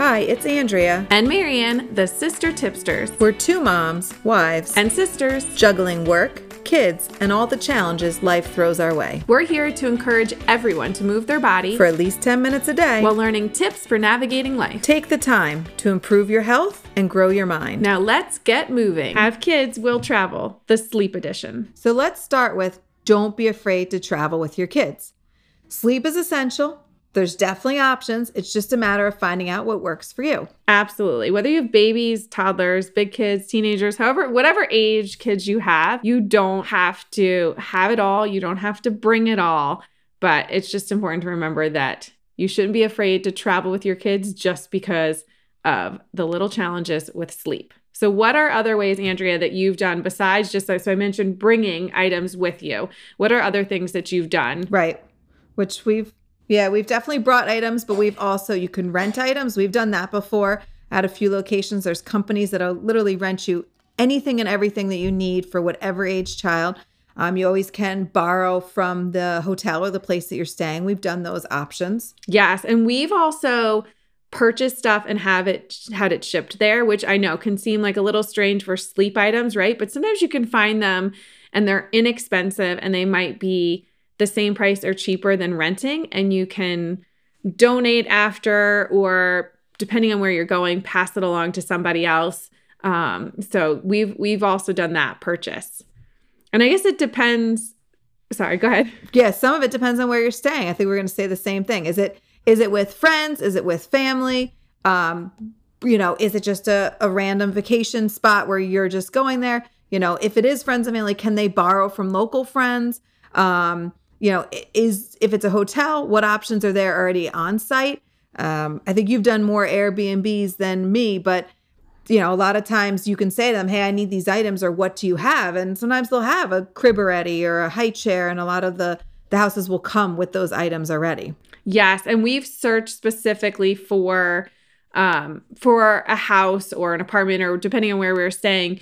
Hi, it's Andrea. And Marianne, the sister tipsters. We're two moms, wives, and sisters juggling work, kids, and all the challenges life throws our way. We're here to encourage everyone to move their body for at least 10 minutes a day while learning tips for navigating life. Take the time to improve your health and grow your mind. Now let's get moving. Have kids will travel, the sleep edition. So let's start with don't be afraid to travel with your kids. Sleep is essential there's definitely options. It's just a matter of finding out what works for you. Absolutely. Whether you have babies, toddlers, big kids, teenagers, however, whatever age kids you have, you don't have to have it all. You don't have to bring it all. But it's just important to remember that you shouldn't be afraid to travel with your kids just because of the little challenges with sleep. So, what are other ways, Andrea, that you've done besides just so I mentioned bringing items with you? What are other things that you've done? Right. Which we've yeah, we've definitely brought items, but we've also, you can rent items. We've done that before at a few locations. There's companies that'll literally rent you anything and everything that you need for whatever age child. Um, you always can borrow from the hotel or the place that you're staying. We've done those options. Yes. And we've also purchased stuff and have it had it shipped there, which I know can seem like a little strange for sleep items, right? But sometimes you can find them and they're inexpensive and they might be the same price or cheaper than renting and you can donate after or depending on where you're going pass it along to somebody else. Um, so we've we've also done that purchase. And i guess it depends sorry go ahead. Yeah some of it depends on where you're staying. I think we're going to say the same thing. Is it is it with friends? Is it with family? Um, you know is it just a, a random vacation spot where you're just going there? You know if it is friends and family can they borrow from local friends? Um, you know, is if it's a hotel, what options are there already on site? Um, I think you've done more Airbnbs than me, but you know, a lot of times you can say to them, Hey, I need these items, or what do you have? And sometimes they'll have a crib already or a high chair, and a lot of the the houses will come with those items already. Yes. And we've searched specifically for um for a house or an apartment or depending on where we are staying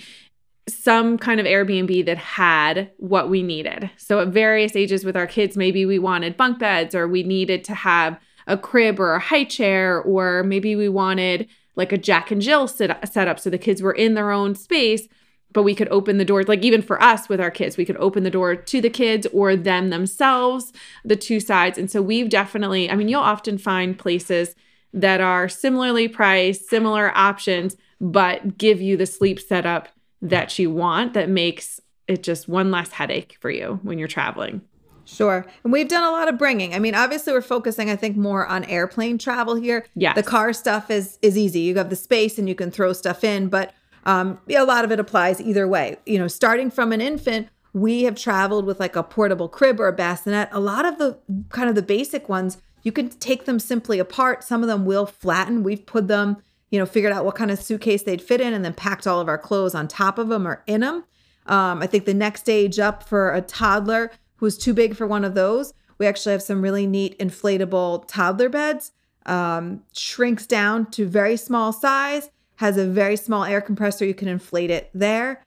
some kind of Airbnb that had what we needed. So at various ages with our kids, maybe we wanted bunk beds or we needed to have a crib or a high chair, or maybe we wanted like a Jack and Jill set setup so the kids were in their own space, but we could open the doors, like even for us with our kids, we could open the door to the kids or them themselves, the two sides. And so we've definitely, I mean, you'll often find places that are similarly priced, similar options, but give you the sleep setup that you want that makes it just one less headache for you when you're traveling. Sure. And we've done a lot of bringing. I mean, obviously we're focusing I think more on airplane travel here. Yeah. The car stuff is is easy. You have the space and you can throw stuff in, but um a lot of it applies either way. You know, starting from an infant, we have traveled with like a portable crib or a bassinet. A lot of the kind of the basic ones, you can take them simply apart. Some of them will flatten. We've put them you know, figured out what kind of suitcase they'd fit in and then packed all of our clothes on top of them or in them. Um, I think the next stage up for a toddler who's too big for one of those, we actually have some really neat inflatable toddler beds. Um, shrinks down to very small size, has a very small air compressor. You can inflate it there.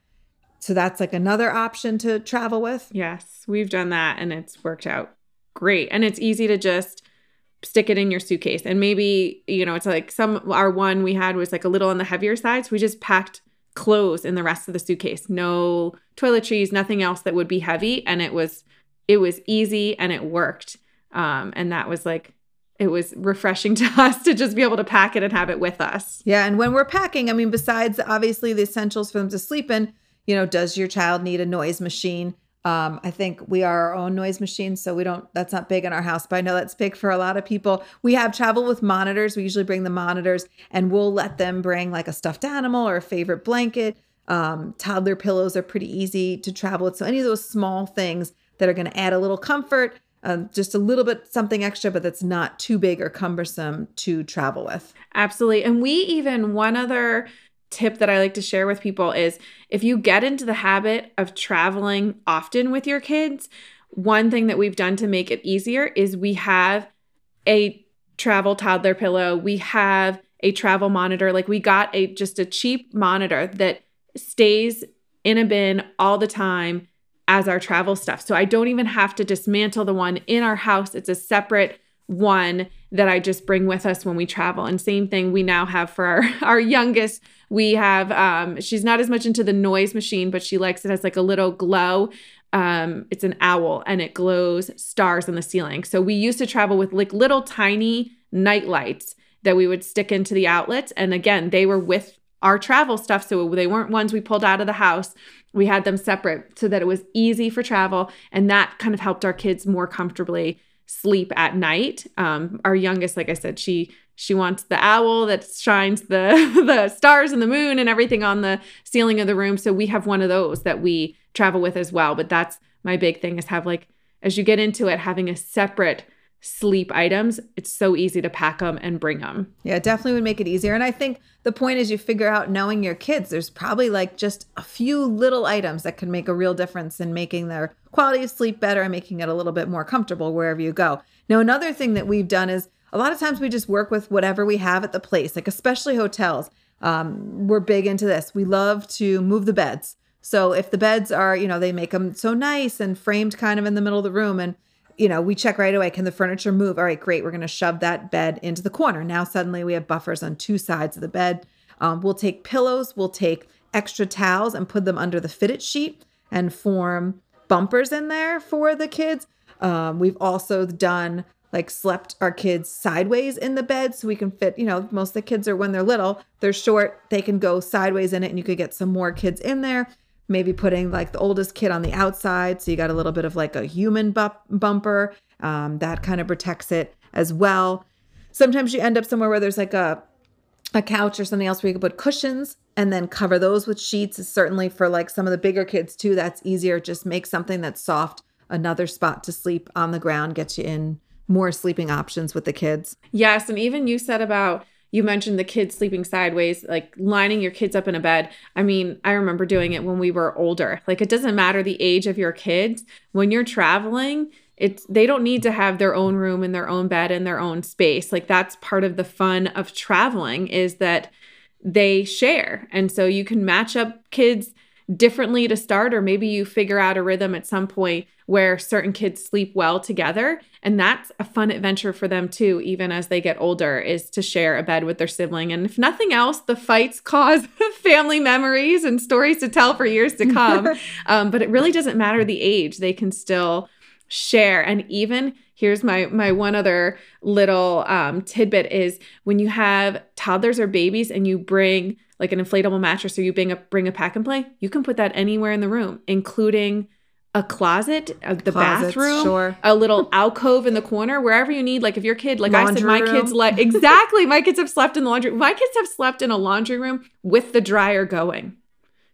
So that's like another option to travel with. Yes, we've done that and it's worked out great. And it's easy to just stick it in your suitcase. And maybe, you know, it's like some, our one we had was like a little on the heavier side. So we just packed clothes in the rest of the suitcase. No toiletries, nothing else that would be heavy. And it was, it was easy and it worked. Um, and that was like, it was refreshing to us to just be able to pack it and have it with us. Yeah. And when we're packing, I mean, besides obviously the essentials for them to sleep in, you know, does your child need a noise machine? Um, I think we are our own noise machine, so we don't. That's not big in our house, but I know that's big for a lot of people. We have travel with monitors. We usually bring the monitors, and we'll let them bring like a stuffed animal or a favorite blanket. Um, toddler pillows are pretty easy to travel with. So any of those small things that are going to add a little comfort, um, just a little bit something extra, but that's not too big or cumbersome to travel with. Absolutely, and we even one other tip that I like to share with people is if you get into the habit of traveling often with your kids, one thing that we've done to make it easier is we have a travel toddler pillow. We have a travel monitor. Like we got a just a cheap monitor that stays in a bin all the time as our travel stuff. So I don't even have to dismantle the one in our house. It's a separate one that I just bring with us when we travel. And same thing we now have for our, our youngest. We have, um, she's not as much into the noise machine, but she likes it as like a little glow. Um, it's an owl and it glows stars in the ceiling. So we used to travel with like little tiny night lights that we would stick into the outlets. And again, they were with our travel stuff. So they weren't ones we pulled out of the house. We had them separate so that it was easy for travel. And that kind of helped our kids more comfortably sleep at night. Um, our youngest, like I said, she she wants the owl that shines the the stars and the moon and everything on the ceiling of the room. So we have one of those that we travel with as well. But that's my big thing is have like as you get into it, having a separate sleep items, it's so easy to pack them and bring them. Yeah, definitely would make it easier. And I think the point is you figure out knowing your kids, there's probably like just a few little items that can make a real difference in making their quality of sleep better and making it a little bit more comfortable wherever you go. Now, another thing that we've done is a lot of times we just work with whatever we have at the place, like especially hotels. Um, we're big into this. We love to move the beds. So if the beds are, you know, they make them so nice and framed kind of in the middle of the room and you know, we check right away. Can the furniture move? All right, great. We're going to shove that bed into the corner. Now, suddenly we have buffers on two sides of the bed. Um, we'll take pillows, we'll take extra towels and put them under the fitted sheet and form bumpers in there for the kids. Um, we've also done like slept our kids sideways in the bed so we can fit, you know, most of the kids are when they're little, they're short, they can go sideways in it and you could get some more kids in there maybe putting like the oldest kid on the outside. So you got a little bit of like a human bu- bumper um, that kind of protects it as well. Sometimes you end up somewhere where there's like a a couch or something else where you can put cushions and then cover those with sheets. Certainly for like some of the bigger kids too, that's easier. Just make something that's soft, another spot to sleep on the ground, gets you in more sleeping options with the kids. Yes, and even you said about you mentioned the kids sleeping sideways, like lining your kids up in a bed. I mean, I remember doing it when we were older. Like it doesn't matter the age of your kids. When you're traveling, it's they don't need to have their own room and their own bed and their own space. Like that's part of the fun of traveling is that they share. And so you can match up kids differently to start, or maybe you figure out a rhythm at some point where certain kids sleep well together. And that's a fun adventure for them too, even as they get older, is to share a bed with their sibling. And if nothing else, the fights cause family memories and stories to tell for years to come. um, but it really doesn't matter the age, they can still share. And even here's my my one other little um, tidbit is when you have toddlers or babies and you bring like an inflatable mattress or you bring a bring a pack and play, you can put that anywhere in the room, including a closet, uh, the Closets, bathroom, sure. a little alcove in the corner, wherever you need. Like if your kid, like laundry I said, my room. kids like exactly. My kids have slept in the laundry. My kids have slept in a laundry room with the dryer going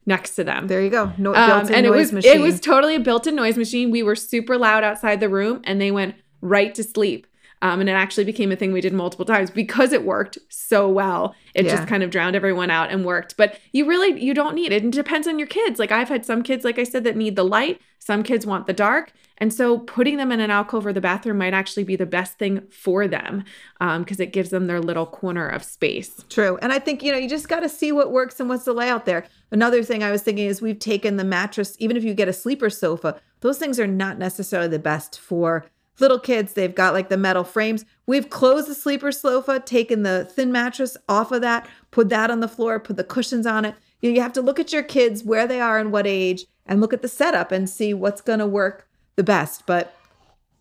next to them. There you go. No, um, and it was machine. it was totally a built-in noise machine. We were super loud outside the room, and they went right to sleep. Um, and it actually became a thing we did multiple times because it worked so well. It yeah. just kind of drowned everyone out and worked. But you really you don't need it. It depends on your kids. Like I've had some kids, like I said, that need the light. Some kids want the dark. And so putting them in an alcove or the bathroom might actually be the best thing for them because um, it gives them their little corner of space. True. And I think, you know, you just got to see what works and what's the layout there. Another thing I was thinking is we've taken the mattress, even if you get a sleeper sofa, those things are not necessarily the best for little kids, they've got like the metal frames. We've closed the sleeper sofa, taken the thin mattress off of that, put that on the floor, put the cushions on it. You have to look at your kids, where they are and what age, and look at the setup and see what's going to work the best. But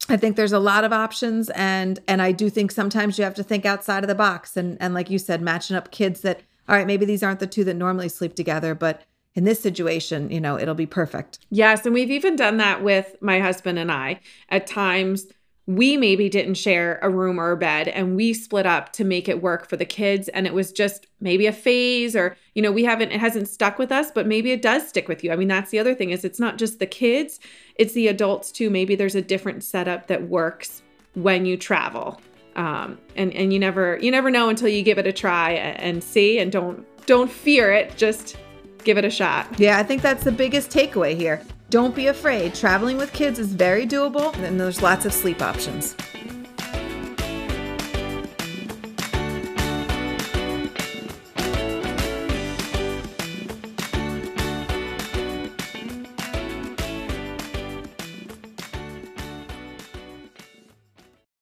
I think there's a lot of options and and I do think sometimes you have to think outside of the box and and like you said matching up kids that all right maybe these aren't the two that normally sleep together but in this situation, you know, it'll be perfect. Yes. And we've even done that with my husband and I. At times, we maybe didn't share a room or a bed and we split up to make it work for the kids. And it was just maybe a phase or, you know, we haven't, it hasn't stuck with us, but maybe it does stick with you. I mean, that's the other thing is it's not just the kids, it's the adults too. Maybe there's a different setup that works when you travel. Um, and, and you never, you never know until you give it a try and see and don't, don't fear it. Just give it a shot. Yeah, I think that's the biggest takeaway here. Don't be afraid. Traveling with kids is very doable, and there's lots of sleep options.